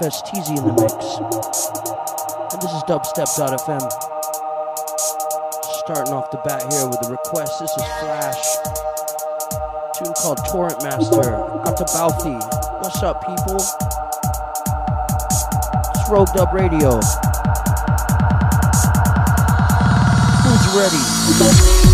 FSTZ in the mix. And this is dubstep.fm. Starting off the bat here with a request. This is Flash. A tune called Torrent Master. Atabalfi. What's up, people? It's Roguedub Radio. Who's ready?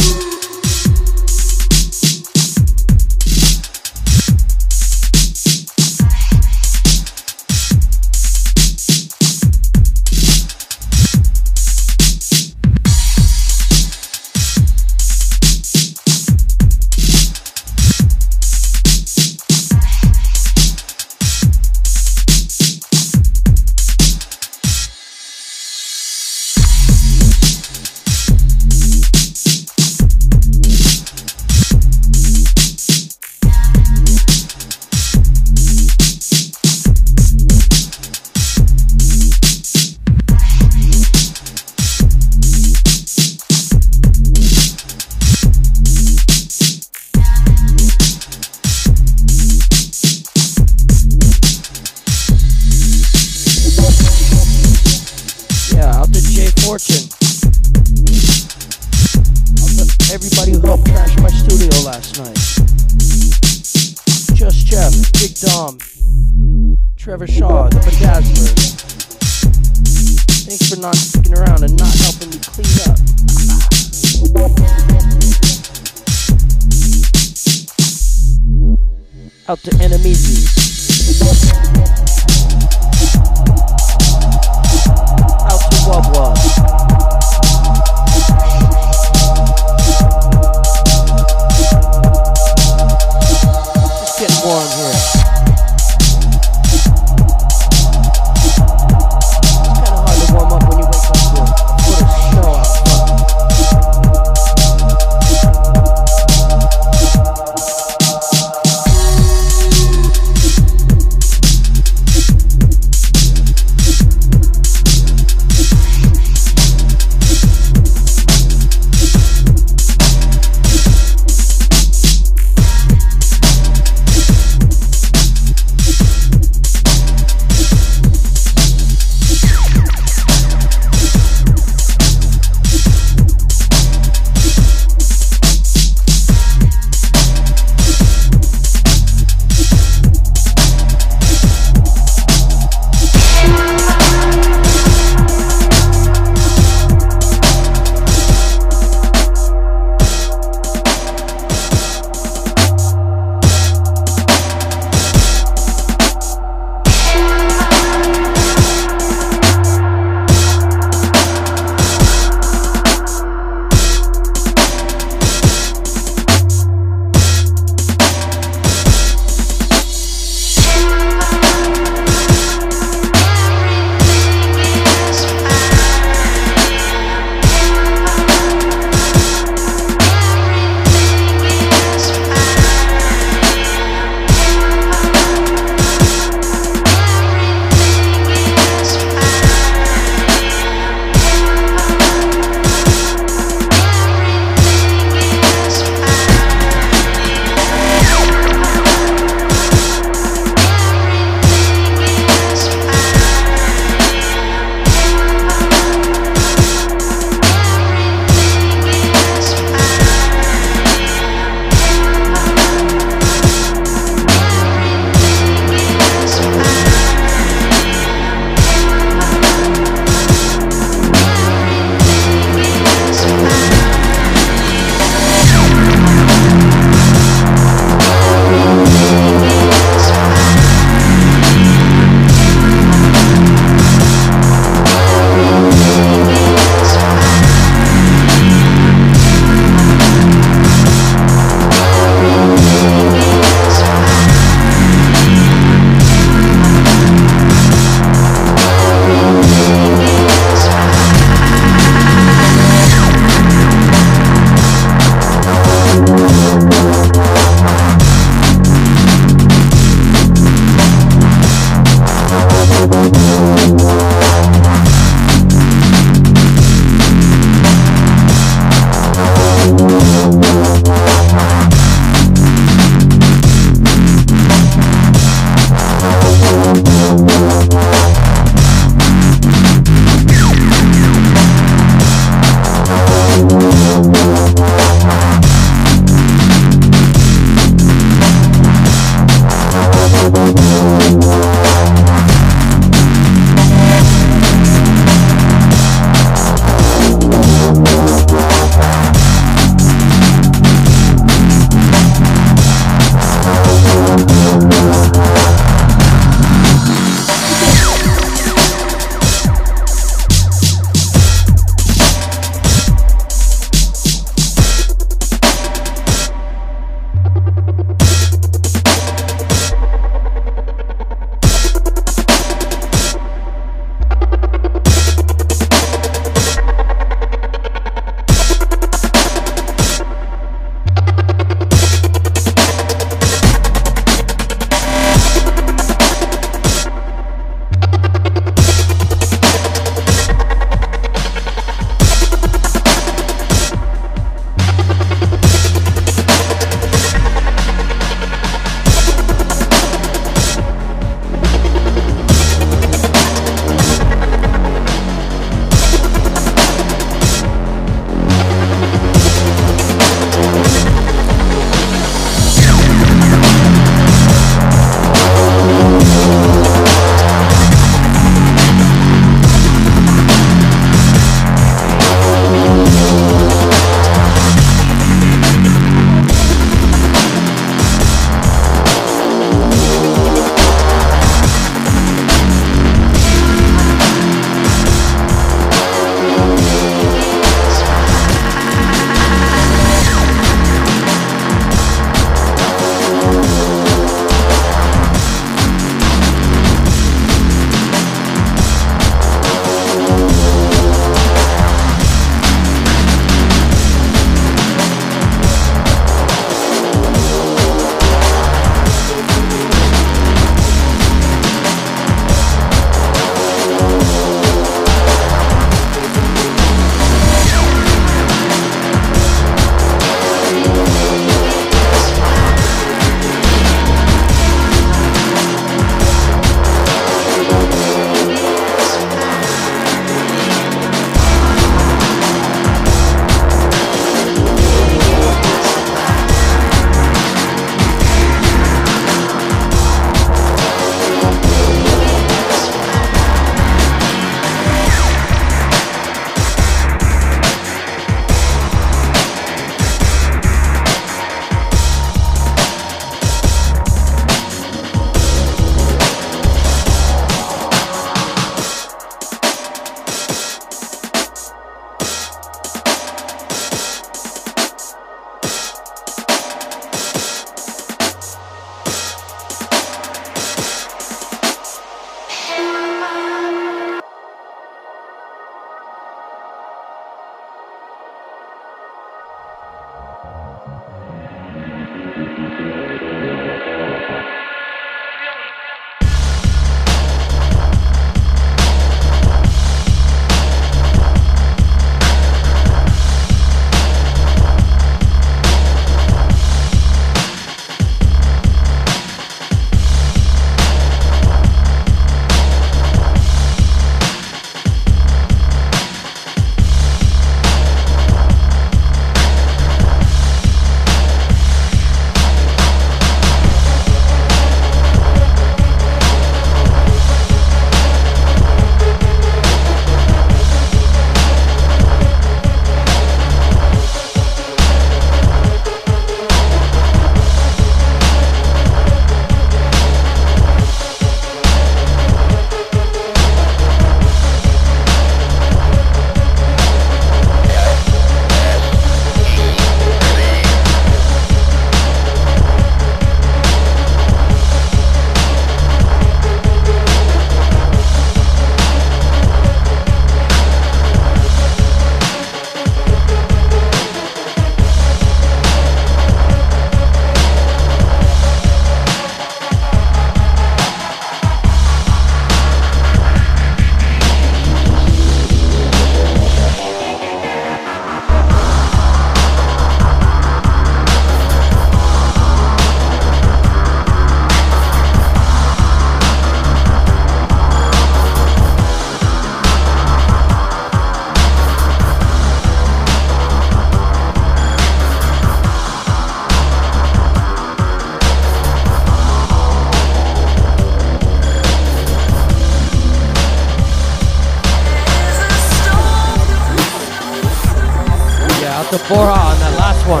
The four on that last one.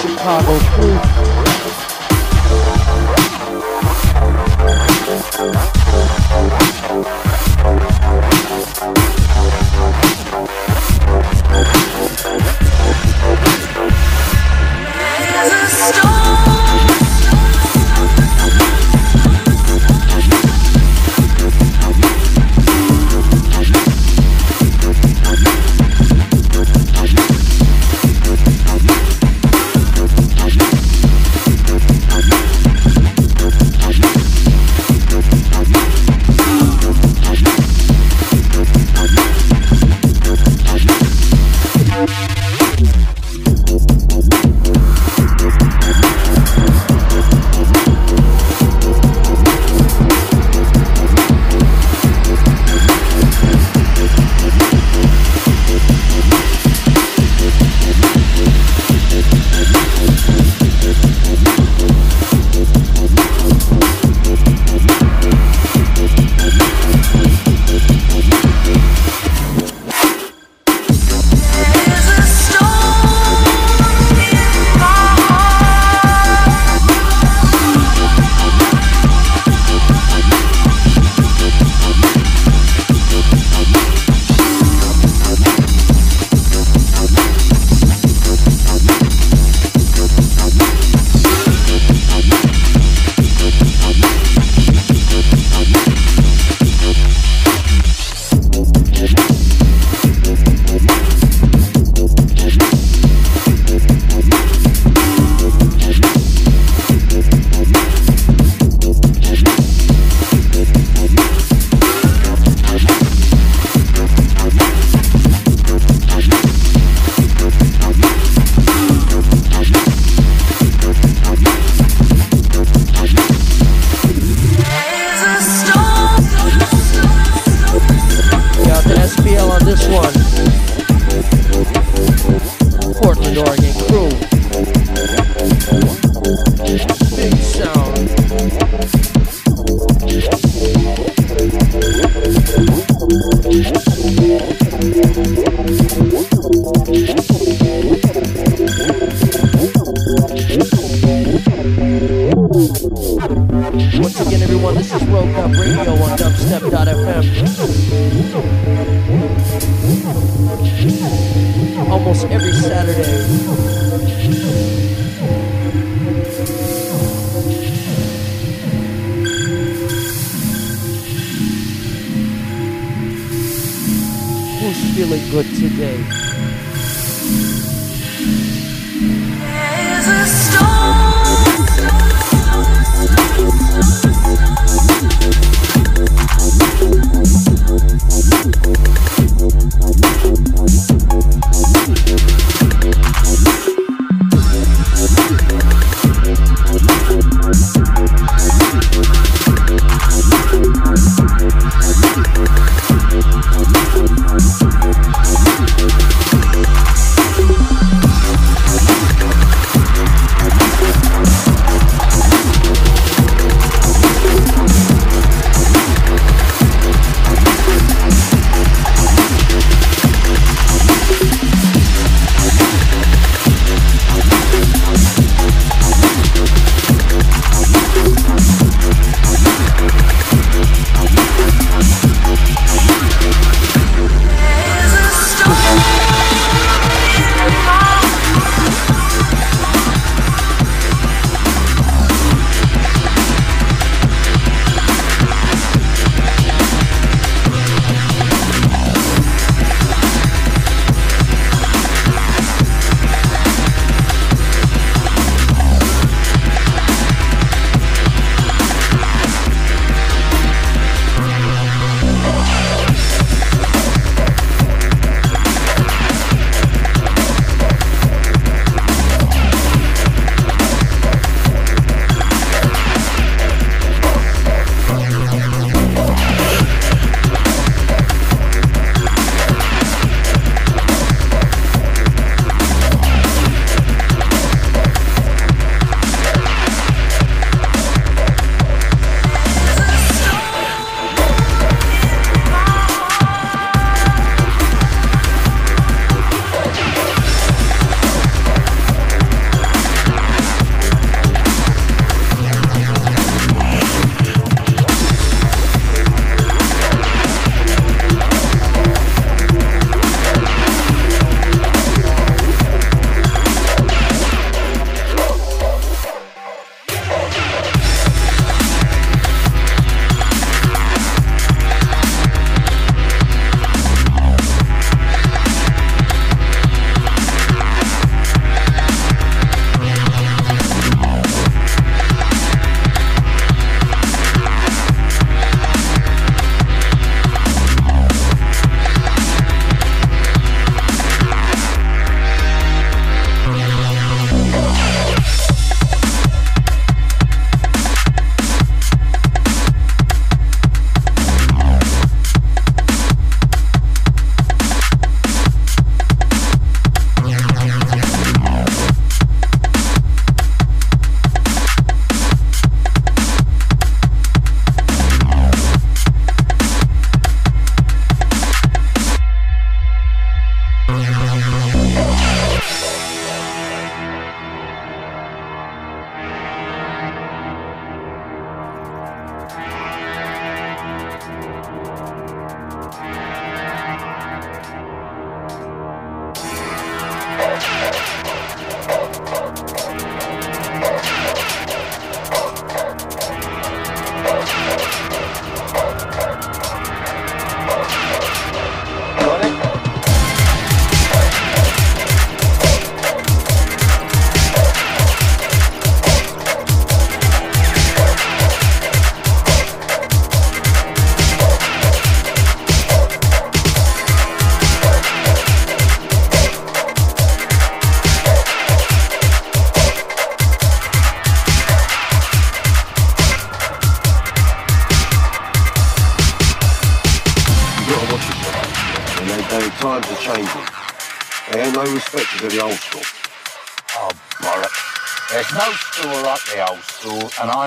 Chicago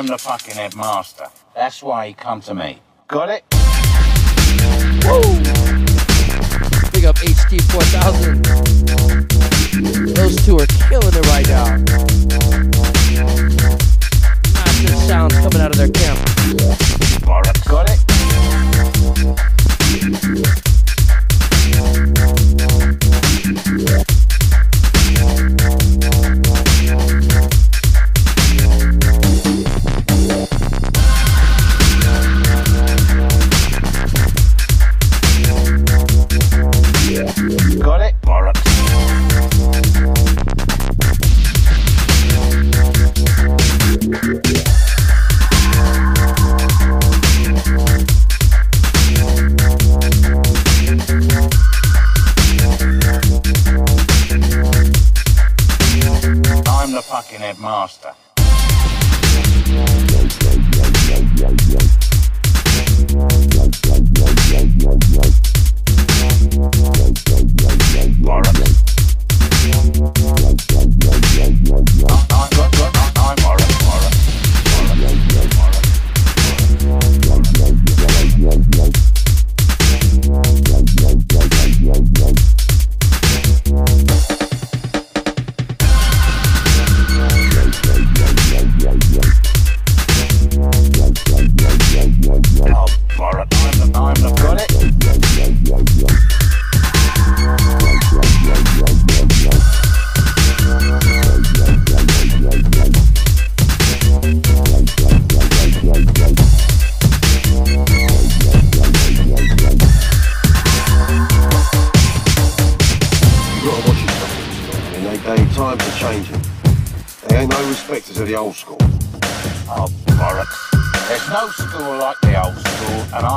I'm the fucking headmaster. That's why he come to me. Got it? Woo! Big up HT 4000. Those two are killing it right now. Massive sounds coming out of their camp. Got it?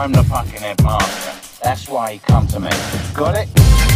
I'm the fucking headmaster. That's why he come to me. Got it?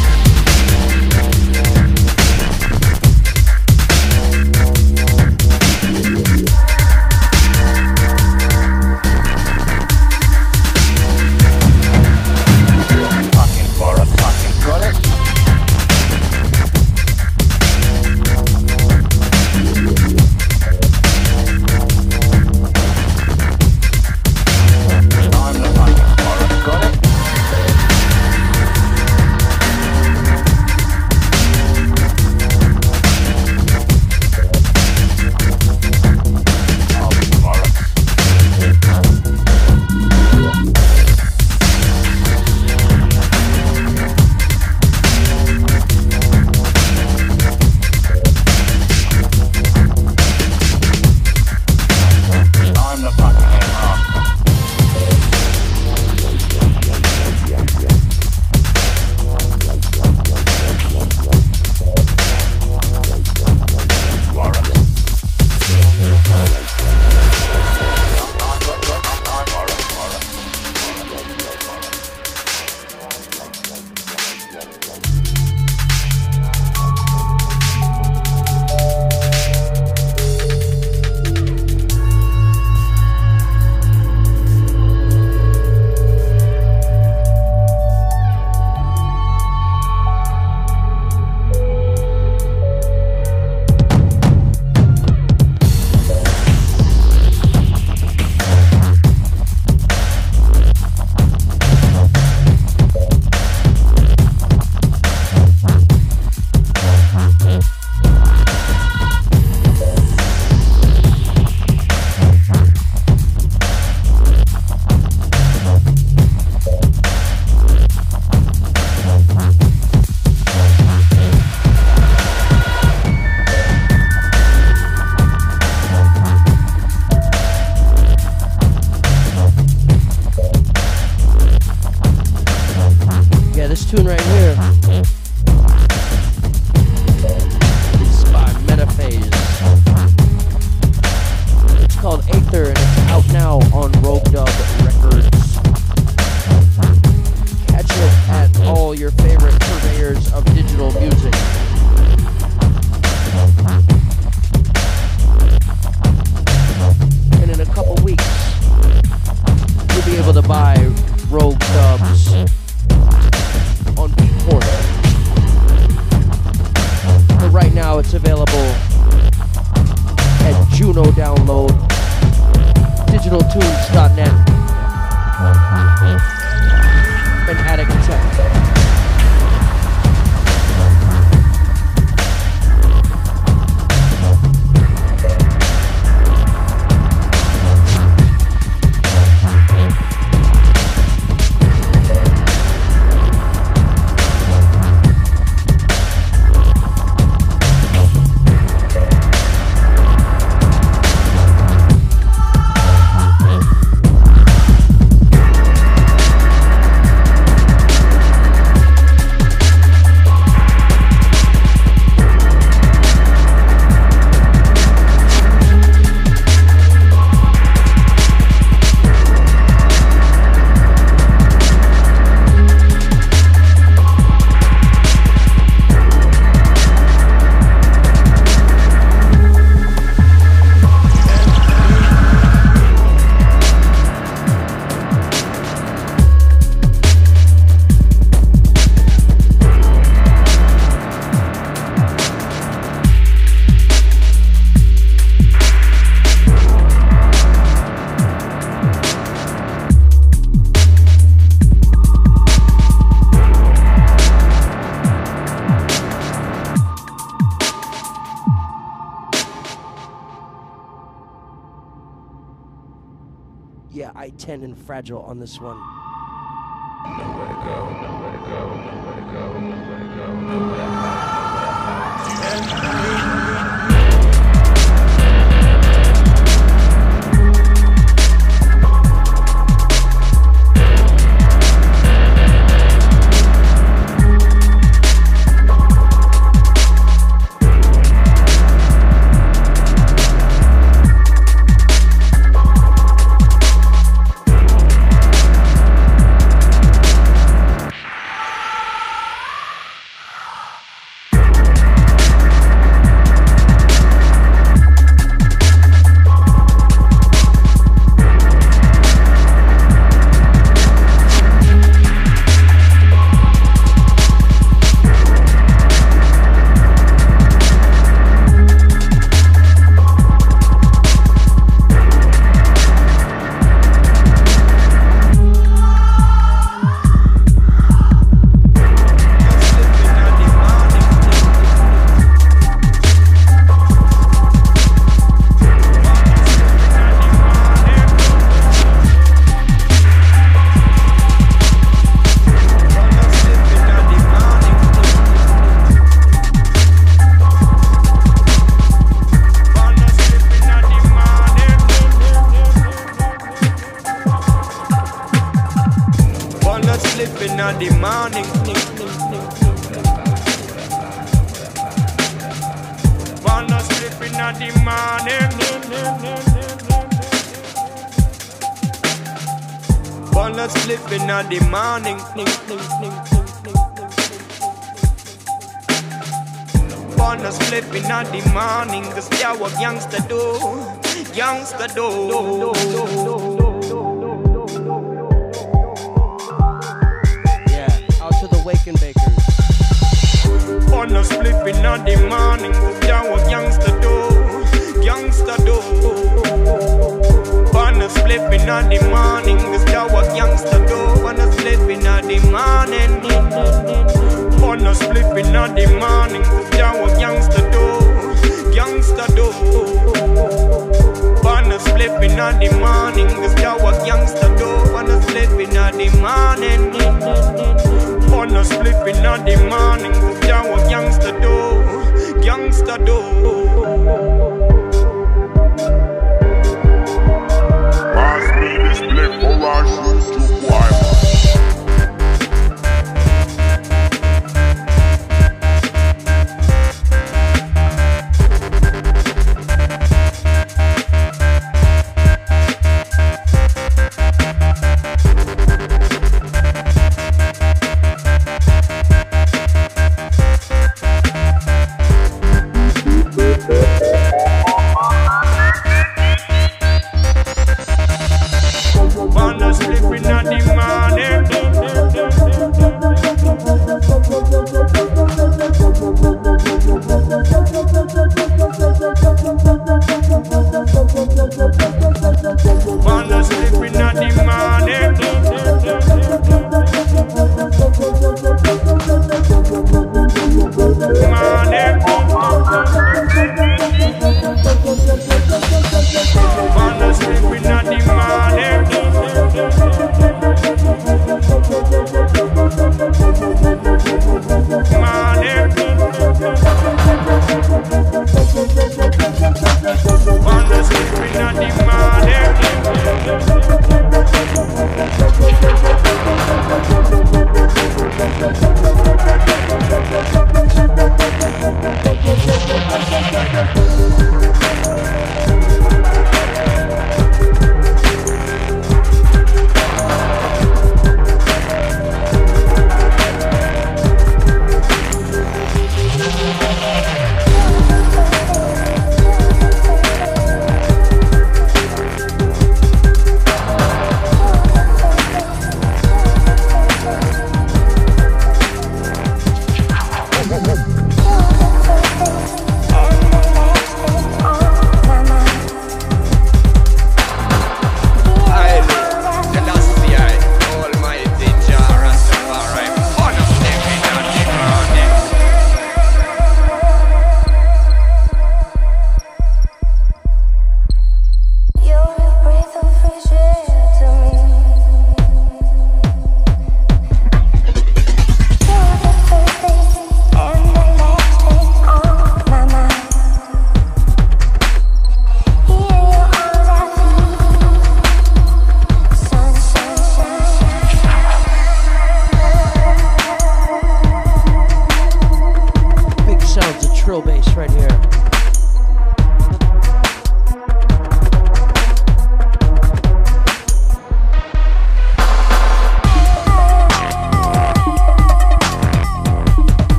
Fragile on this one.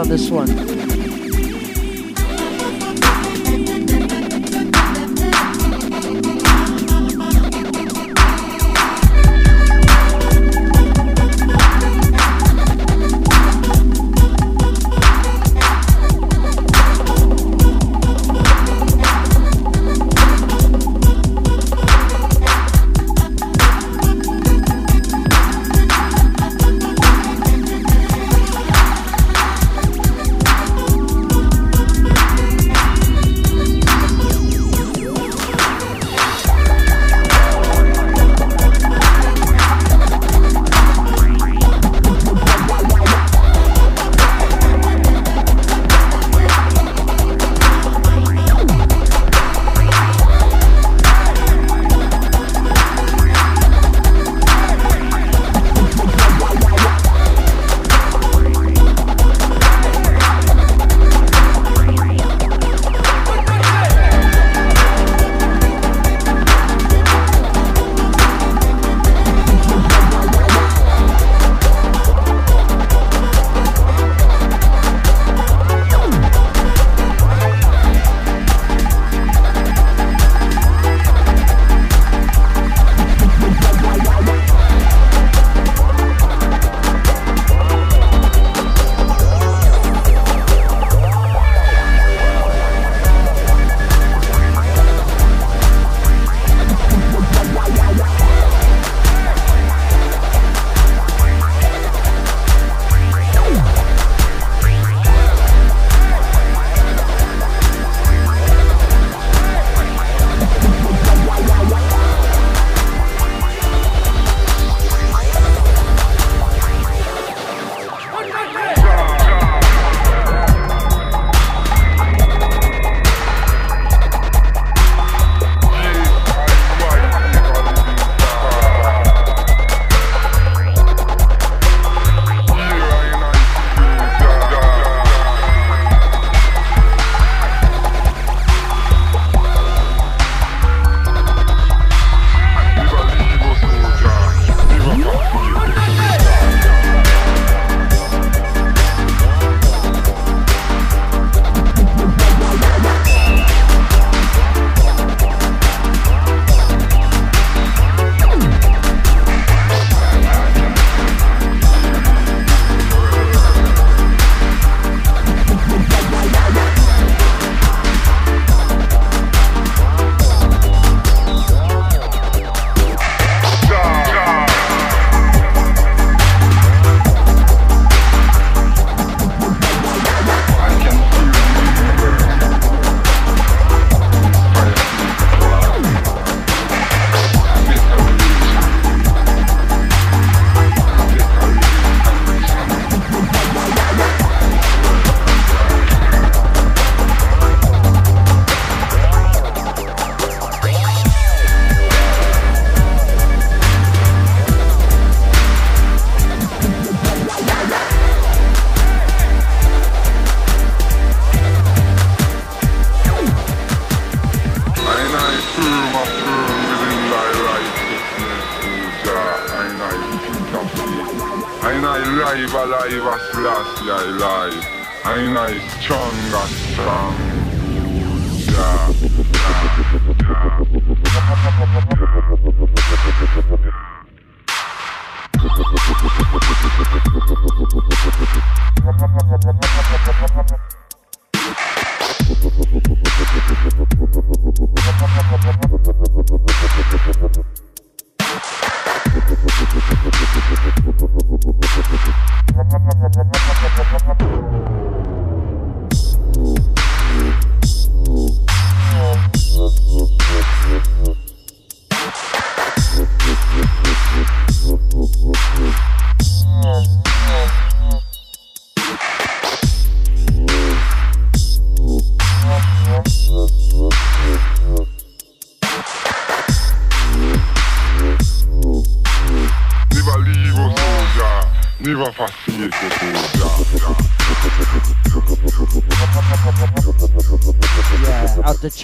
On this one.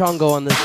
Chongo on this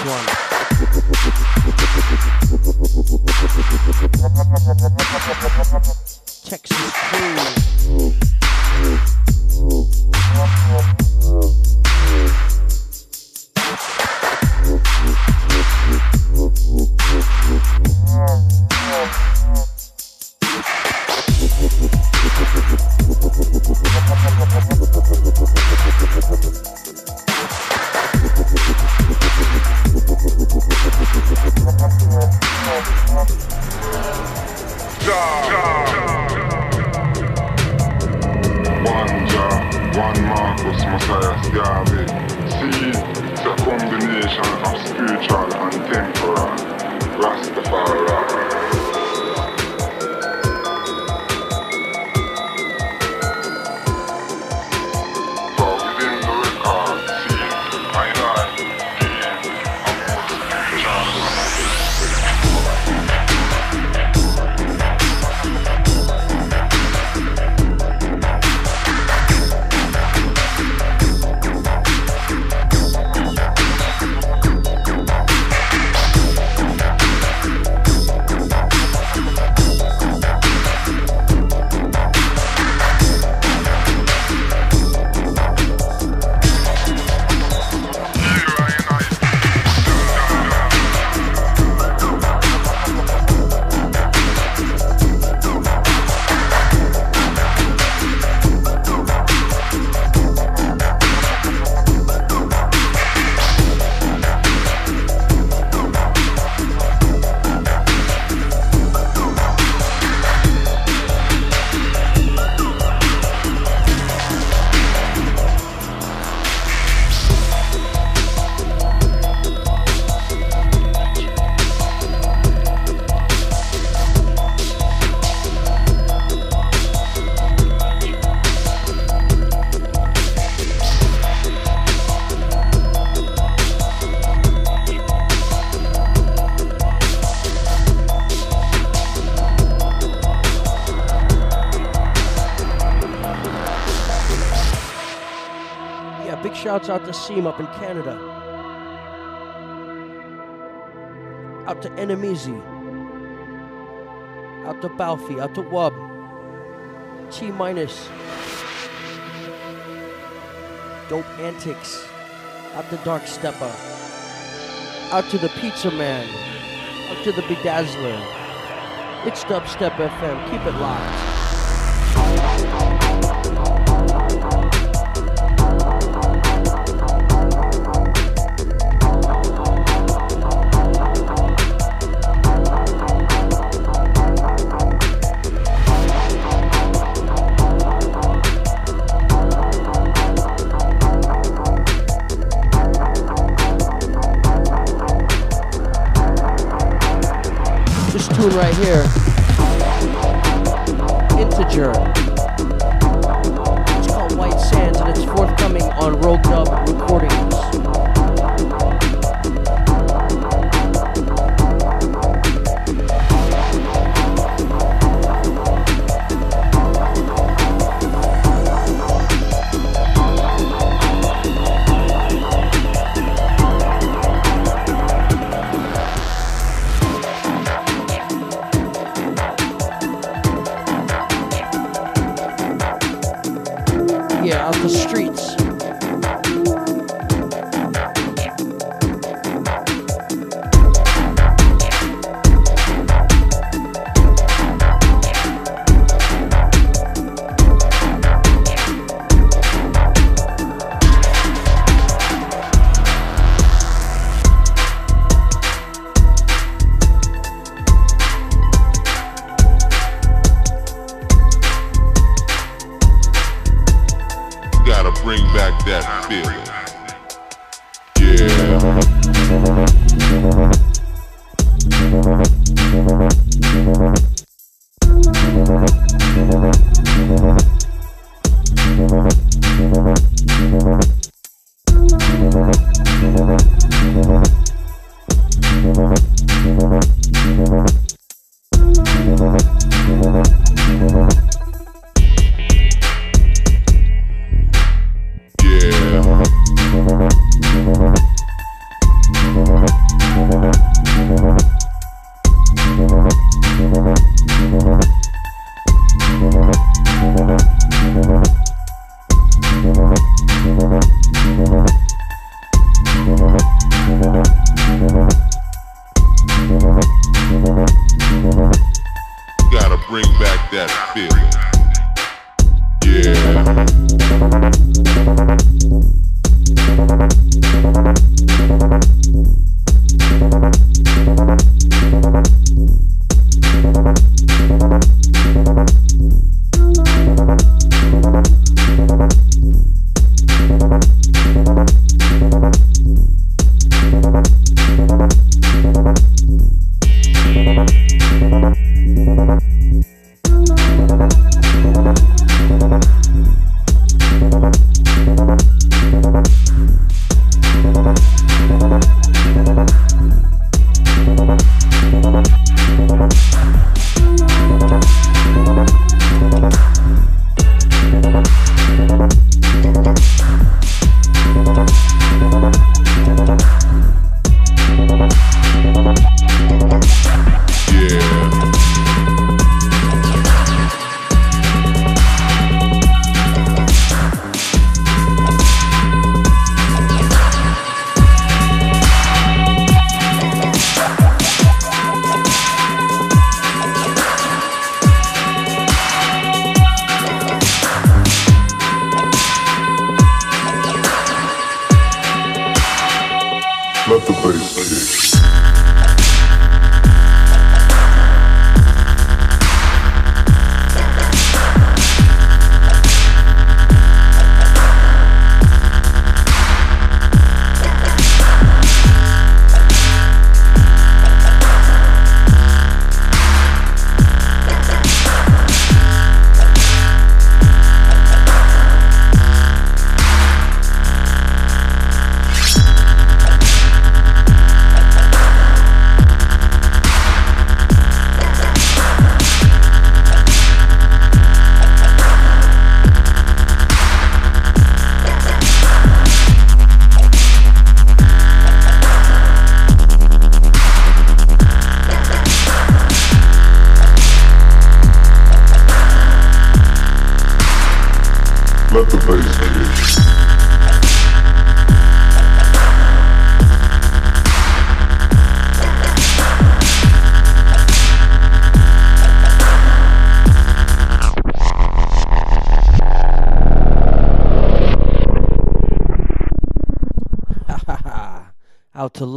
shouts out to Seam up in Canada. Out to Enemisi. Out to Balfi. Out to Wub. T minus. Dope Antics. Out to Dark Stepper. Out to the Pizza Man. Out to the Bedazzler. It's Dubstep FM. Keep it locked.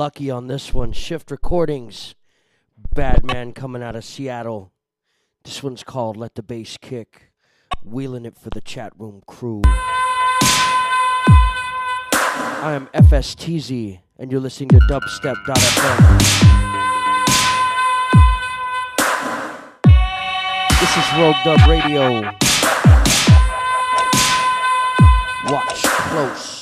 Lucky on this one. Shift Recordings. Bad man coming out of Seattle. This one's called Let the Bass Kick. Wheeling it for the chat room crew. I am FSTZ, and you're listening to dubstep.fm. This is Rogue Dub Radio. Watch close.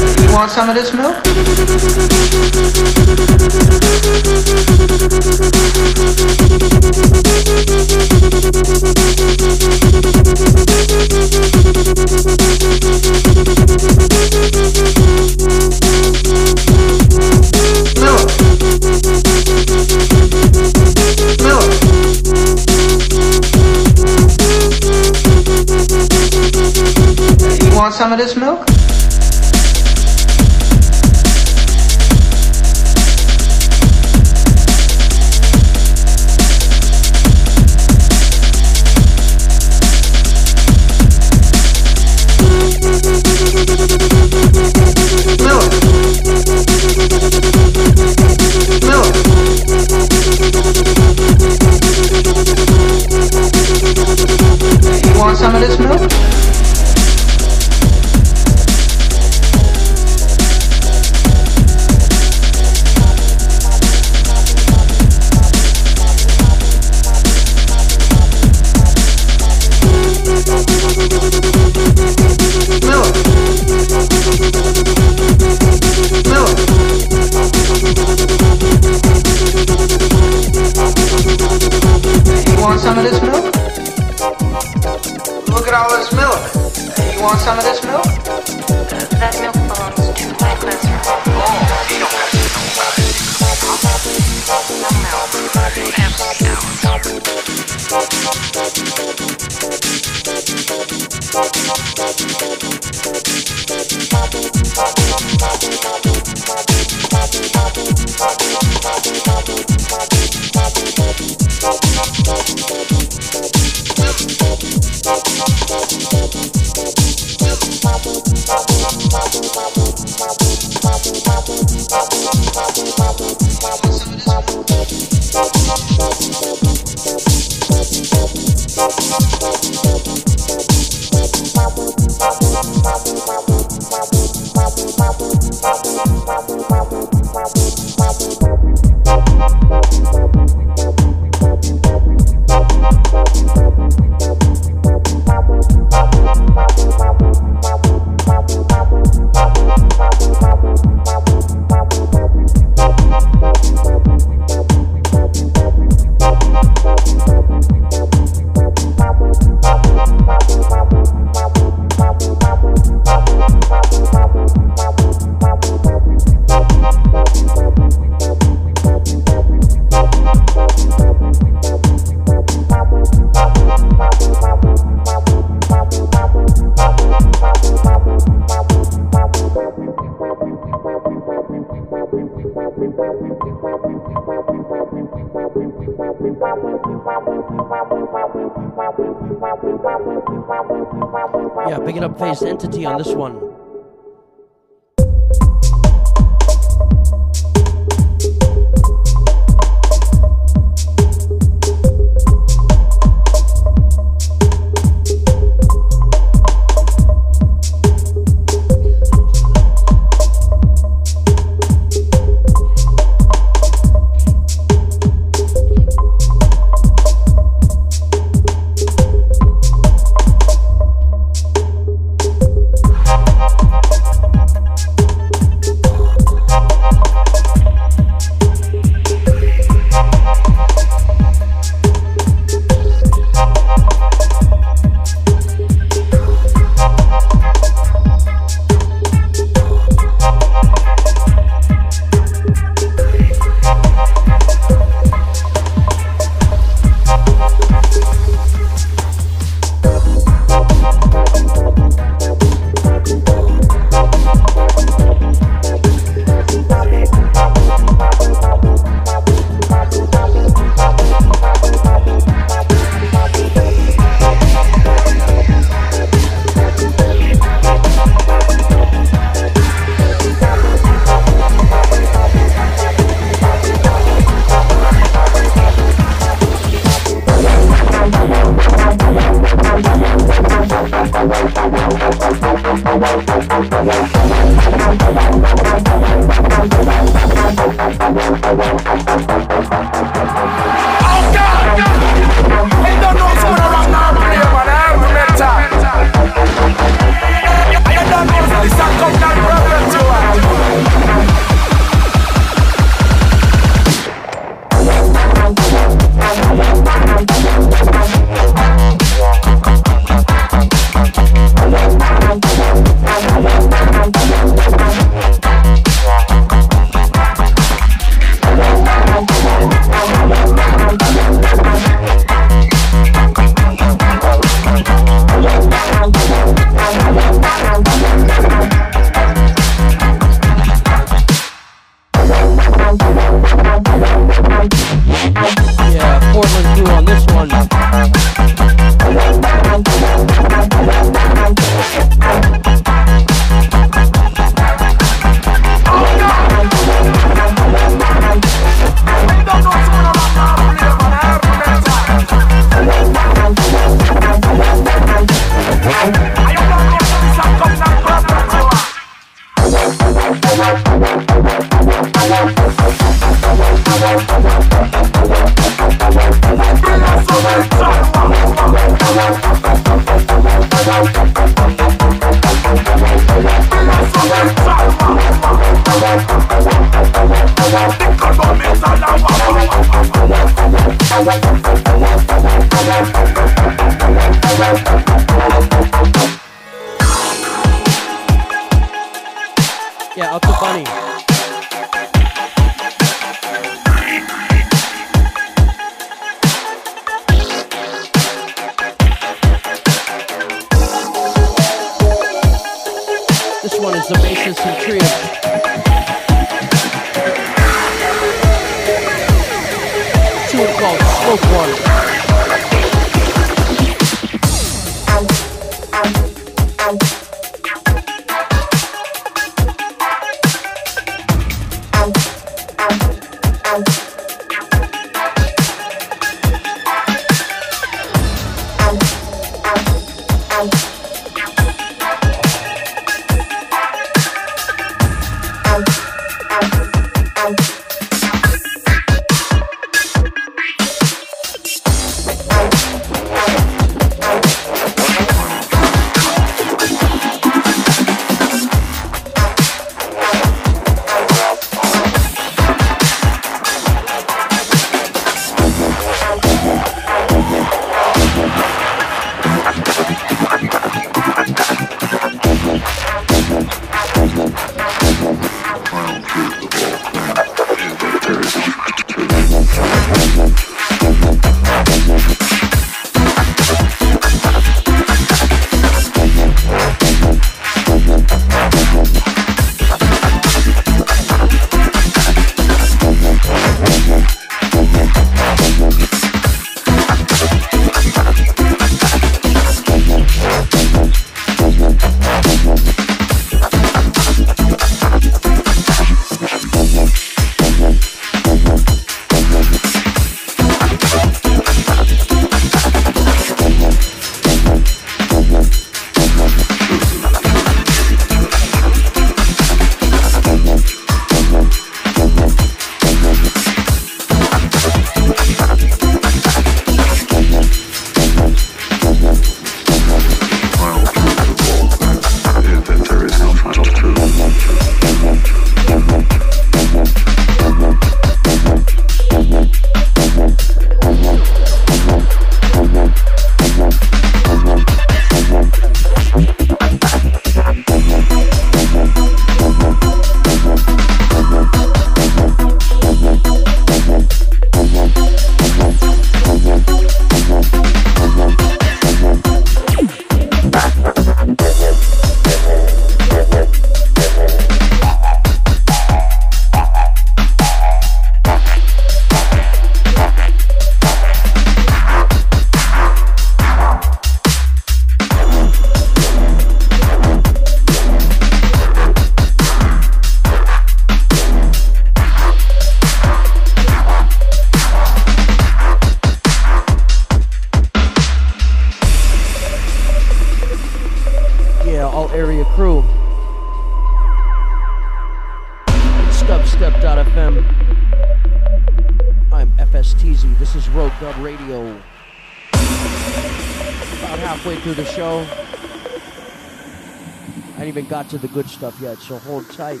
To the good stuff yet, so hold tight.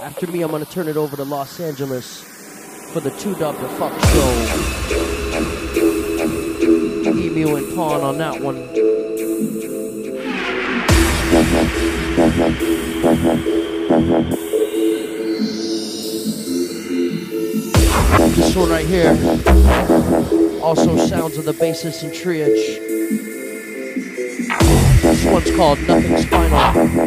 After me, I'm gonna turn it over to Los Angeles for the two dub the fuck show. Emu and Pawn on that one. This one right here also sounds of the bassist and triage. One's called Nothing's Final.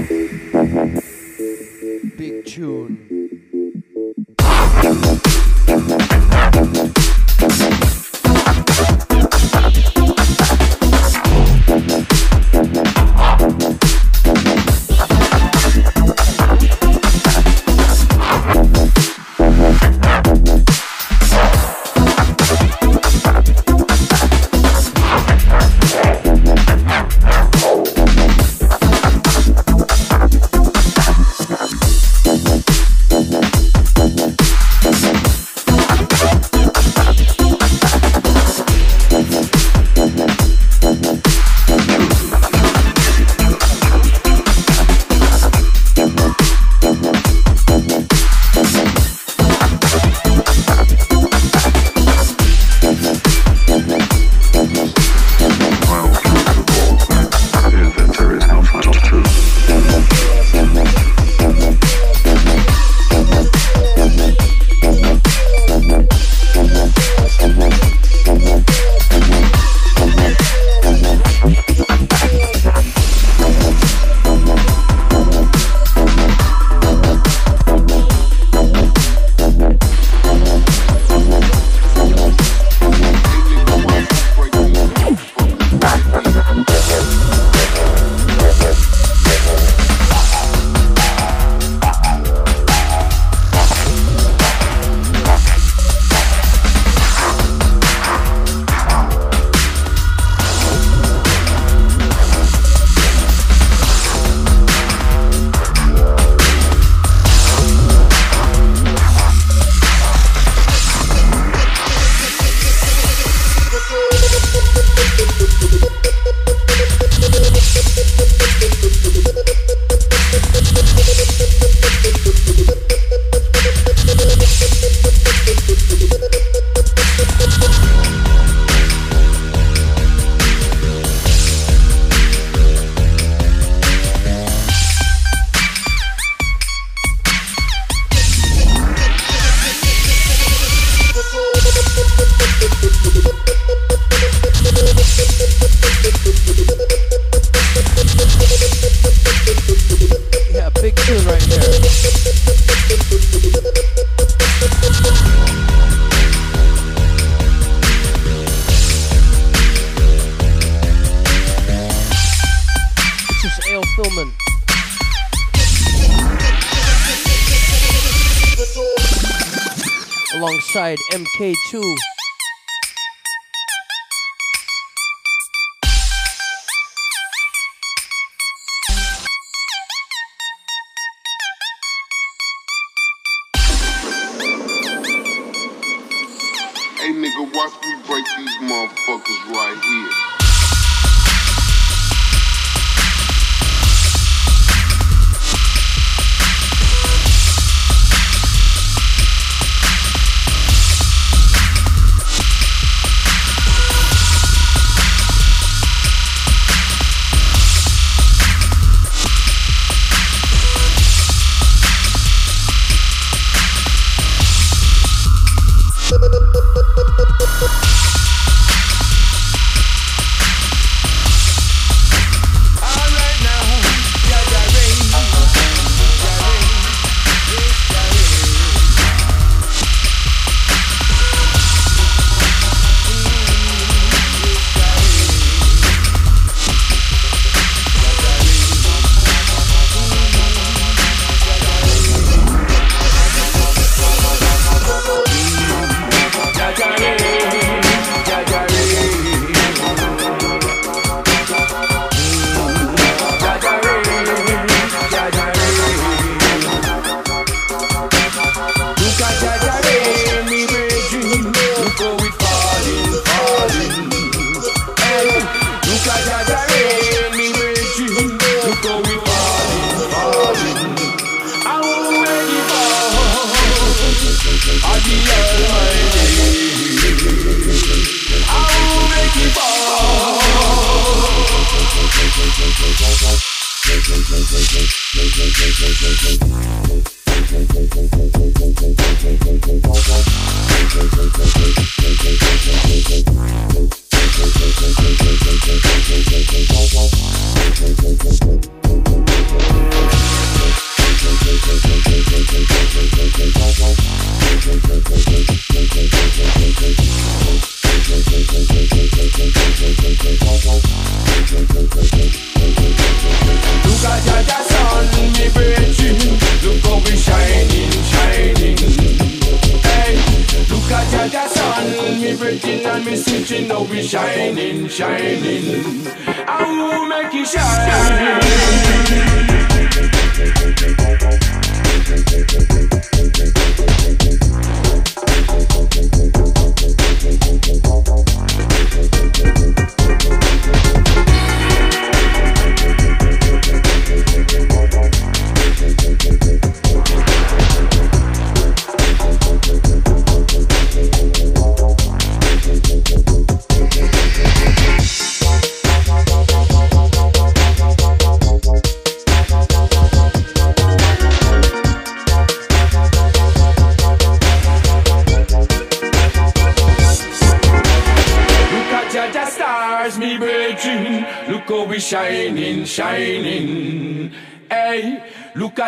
MK2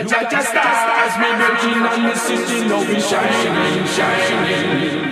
Jaja stars, me breaking on the city, now we shining, shining.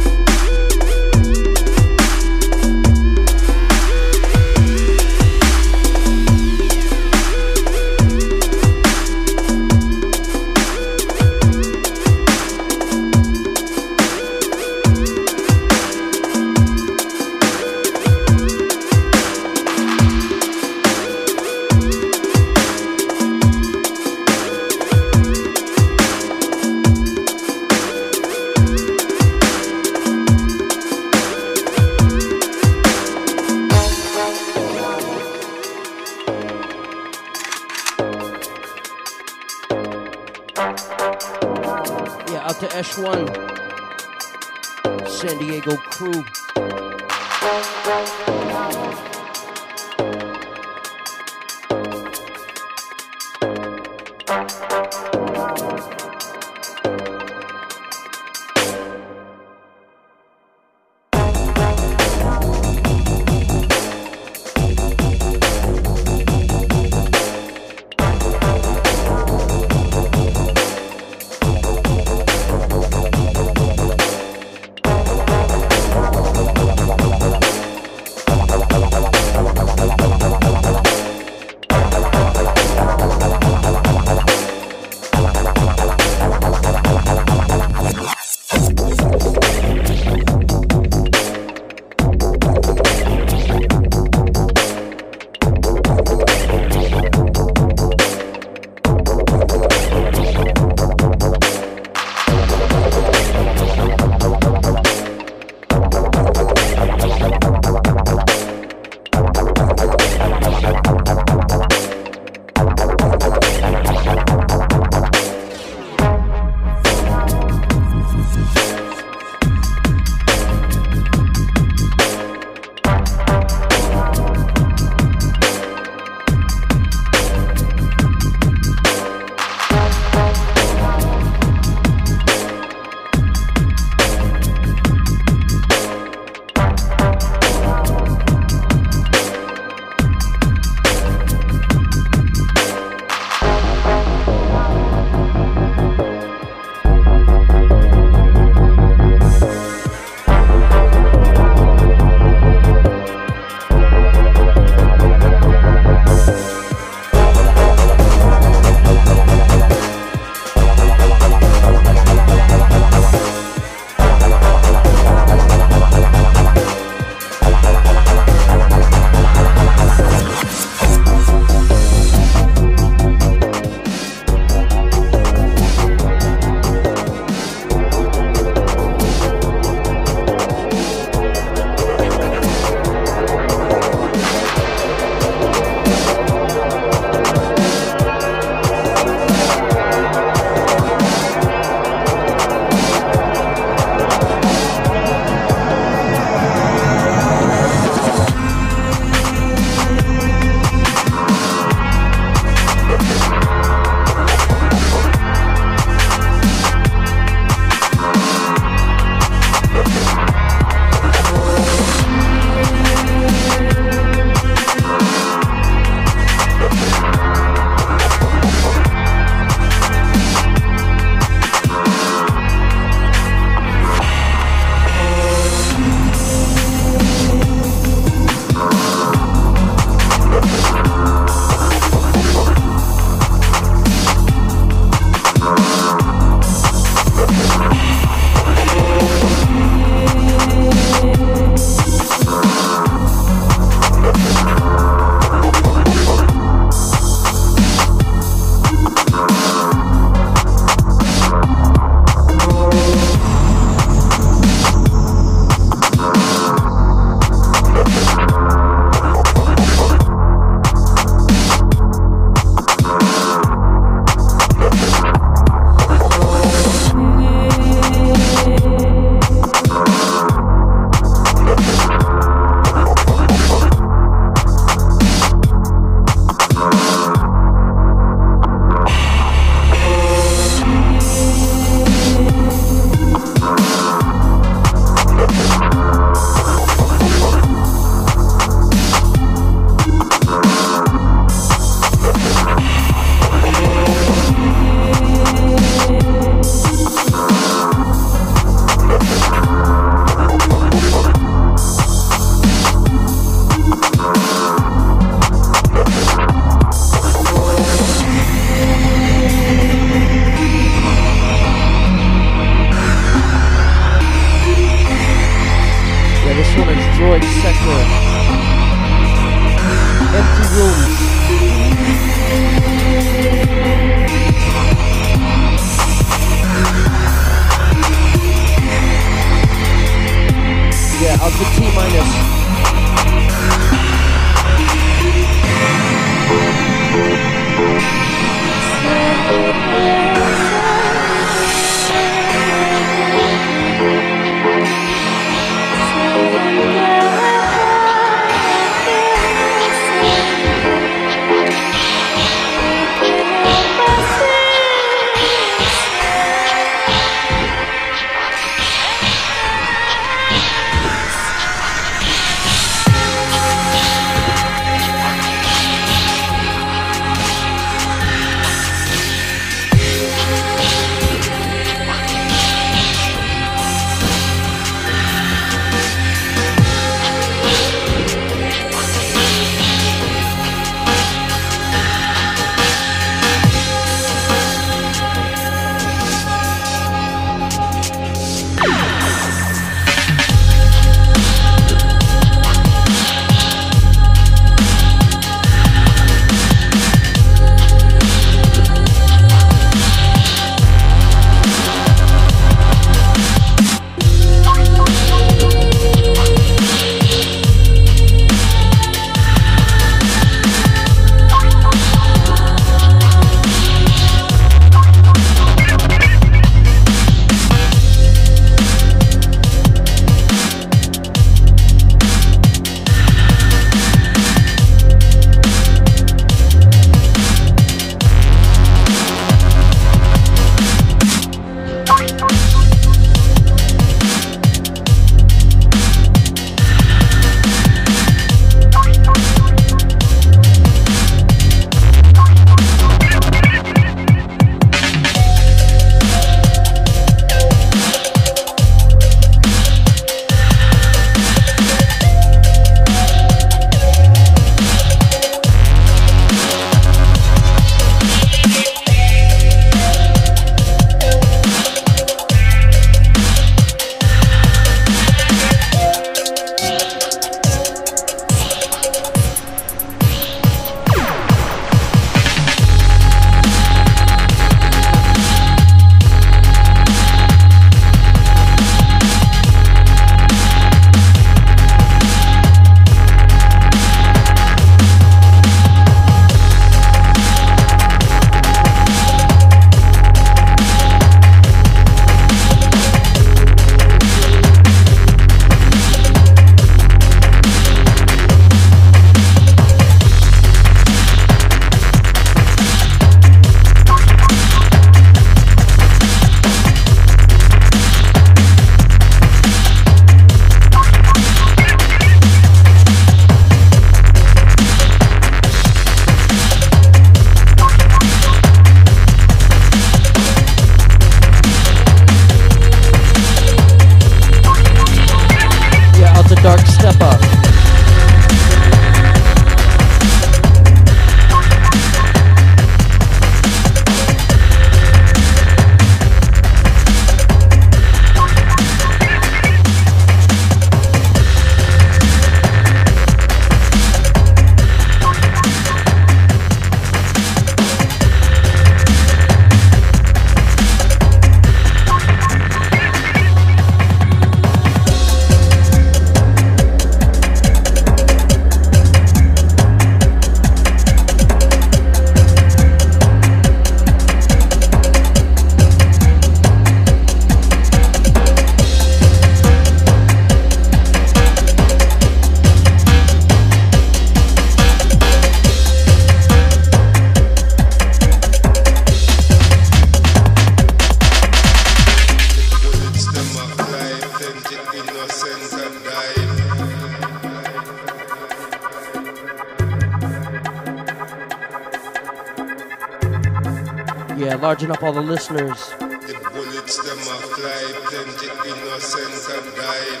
Yeah, largen up all the listeners. The bullets them a fly, plenty innocent and died.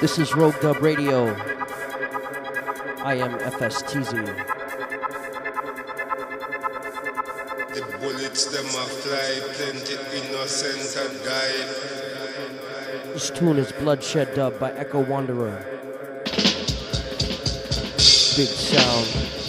This is Roguedub Radio. I am FSTZ. The bullets them a fly, plenty innocent and died. This tune is Bloodshed Dub by Echo Wanderer. Big sound.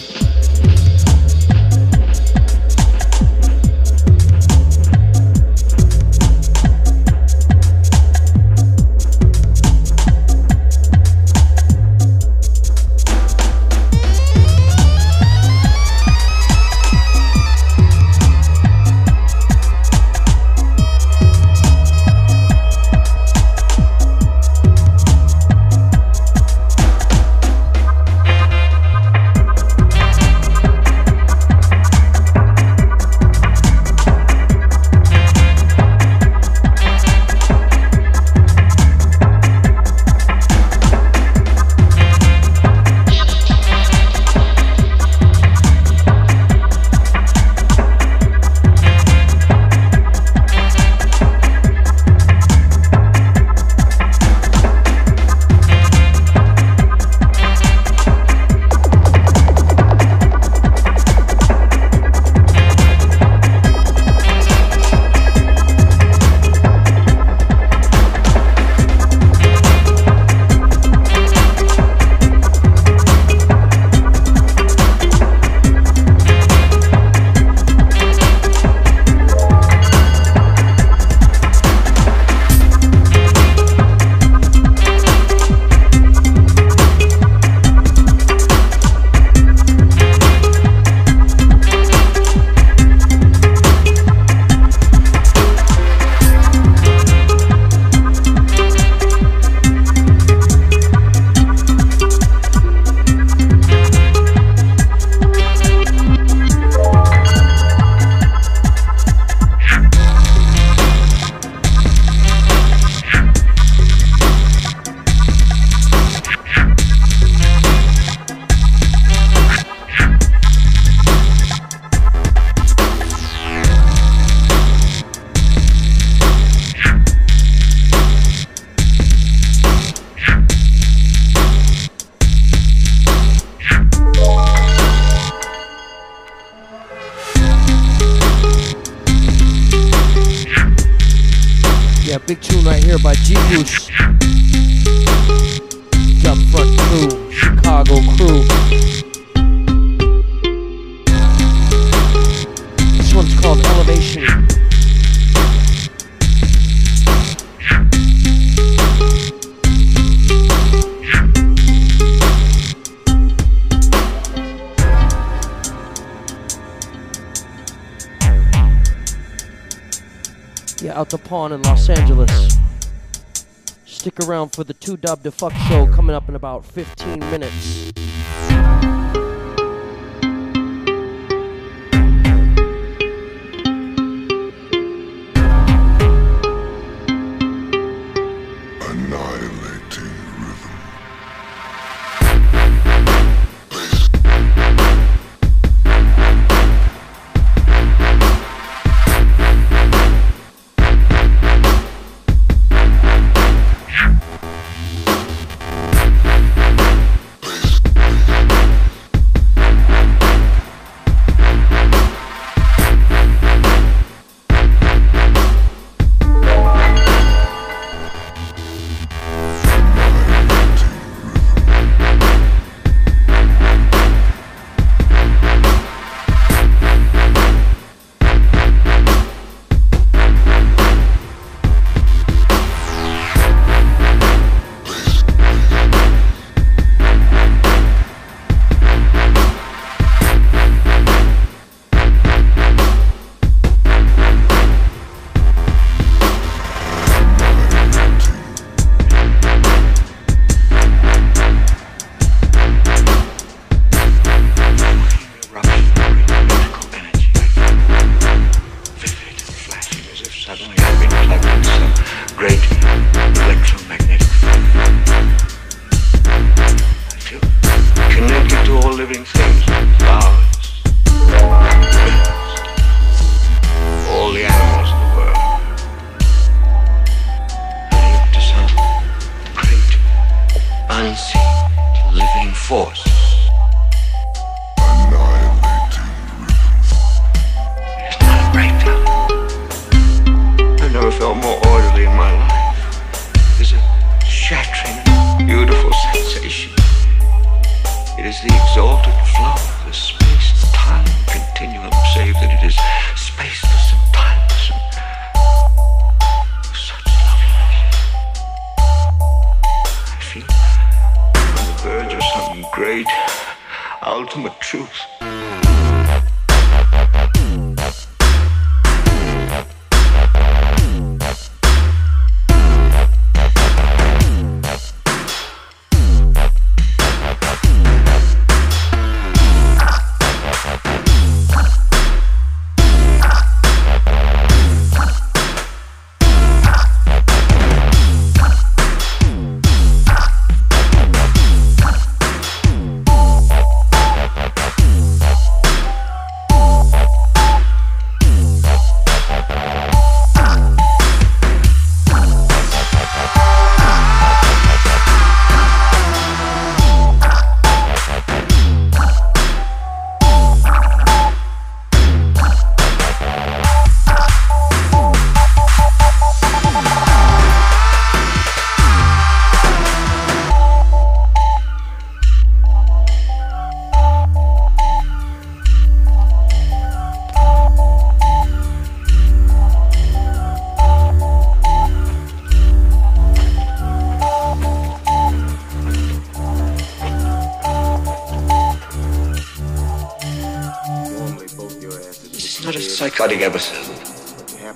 For the two dub to fuck show coming up in about 15 minutes.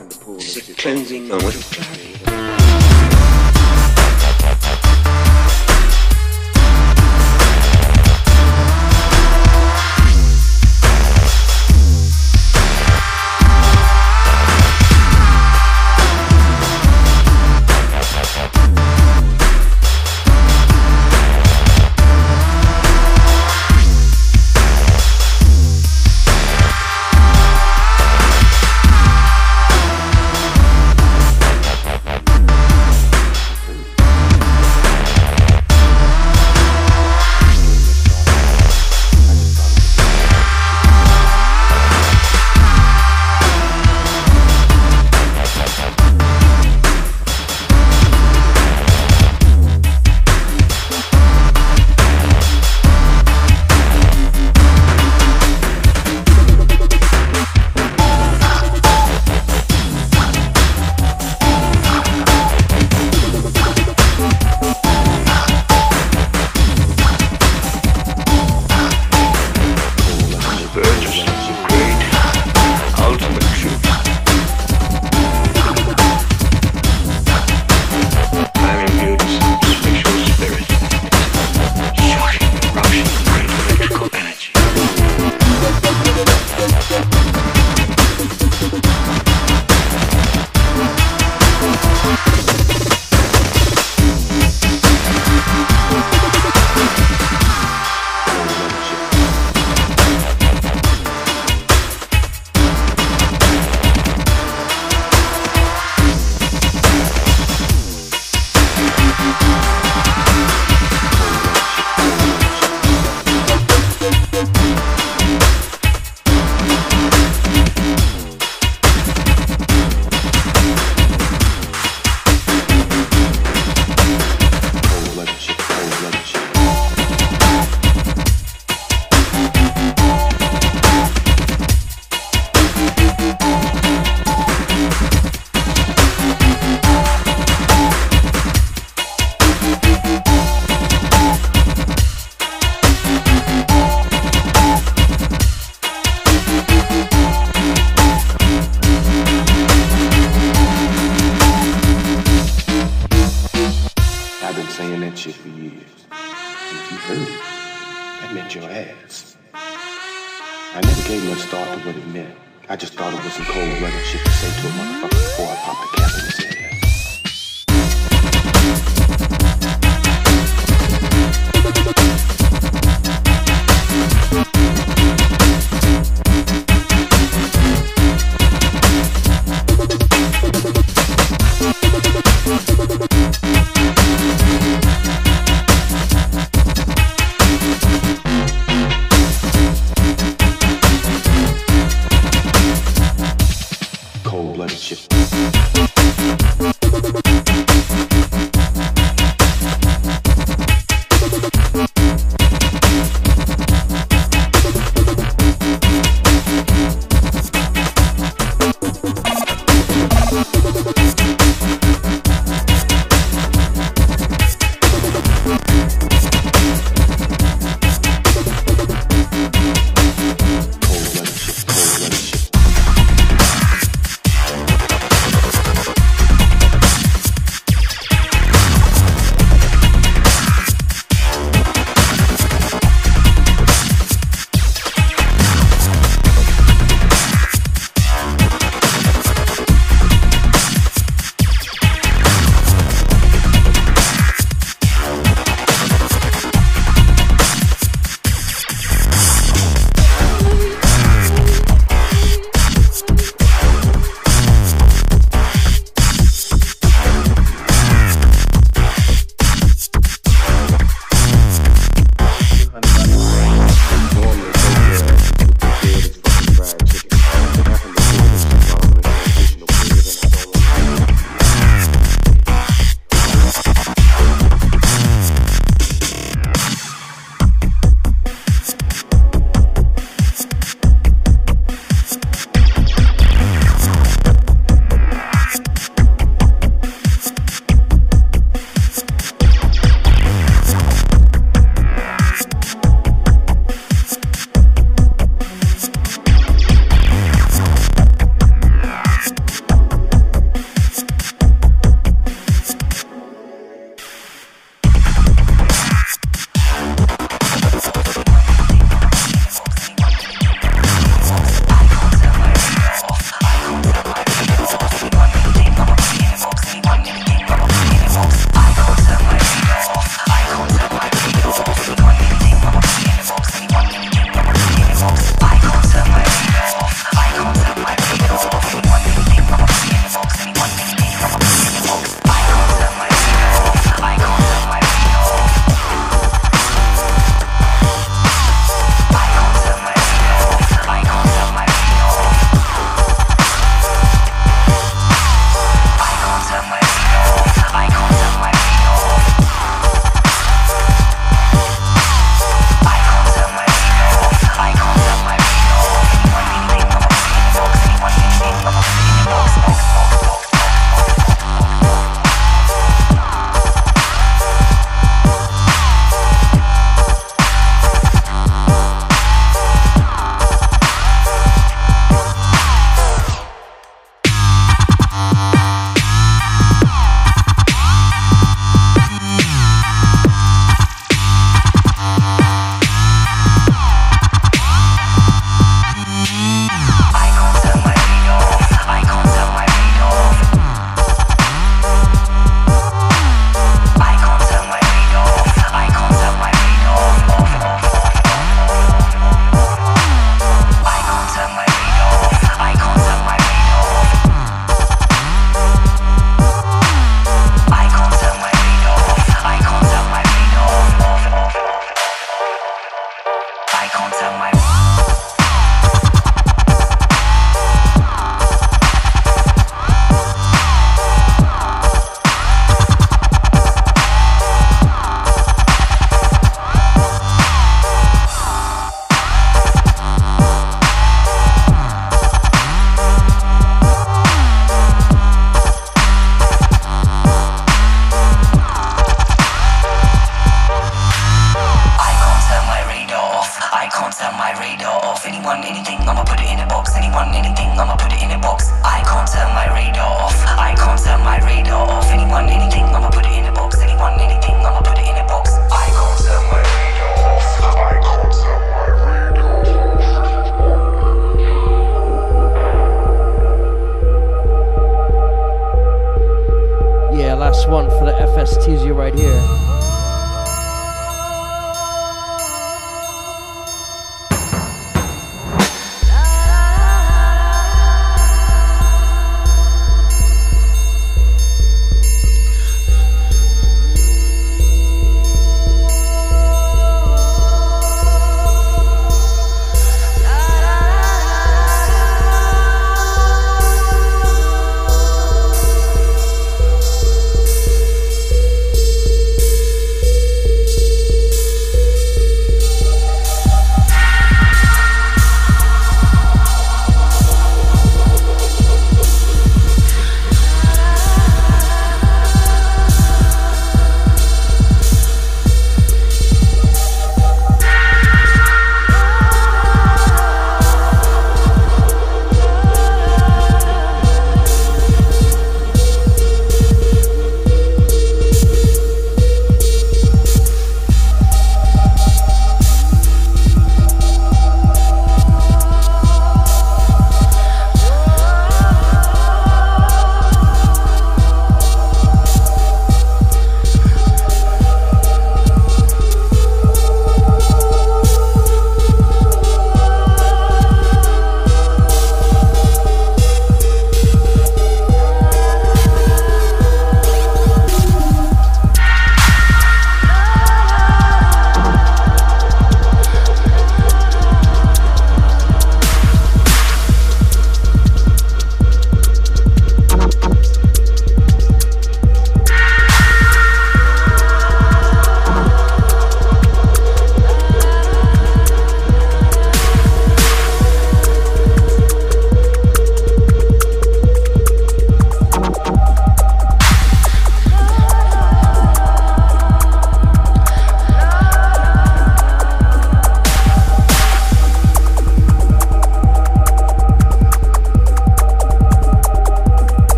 in the pool. This a cleansing moment.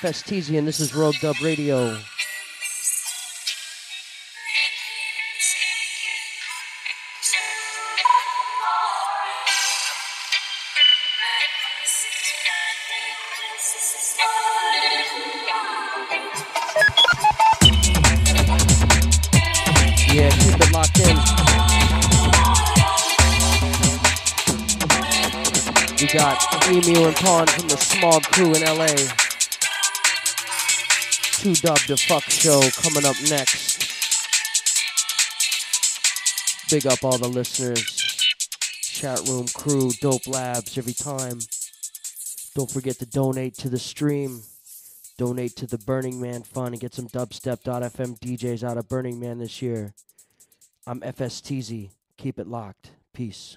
FSTZ and this is Roguedub Radio. Got Emu and Pawn from the Smog Crew in LA. Two Dub the Fuck Show coming up next. Big up all the listeners. Chat room crew, Dope Labs every time. Don't forget to donate to the stream. Donate to the Burning Man Fund and get some dubstep.fm DJs out of Burning Man this year. I'm FSTZ. Keep it locked. Peace.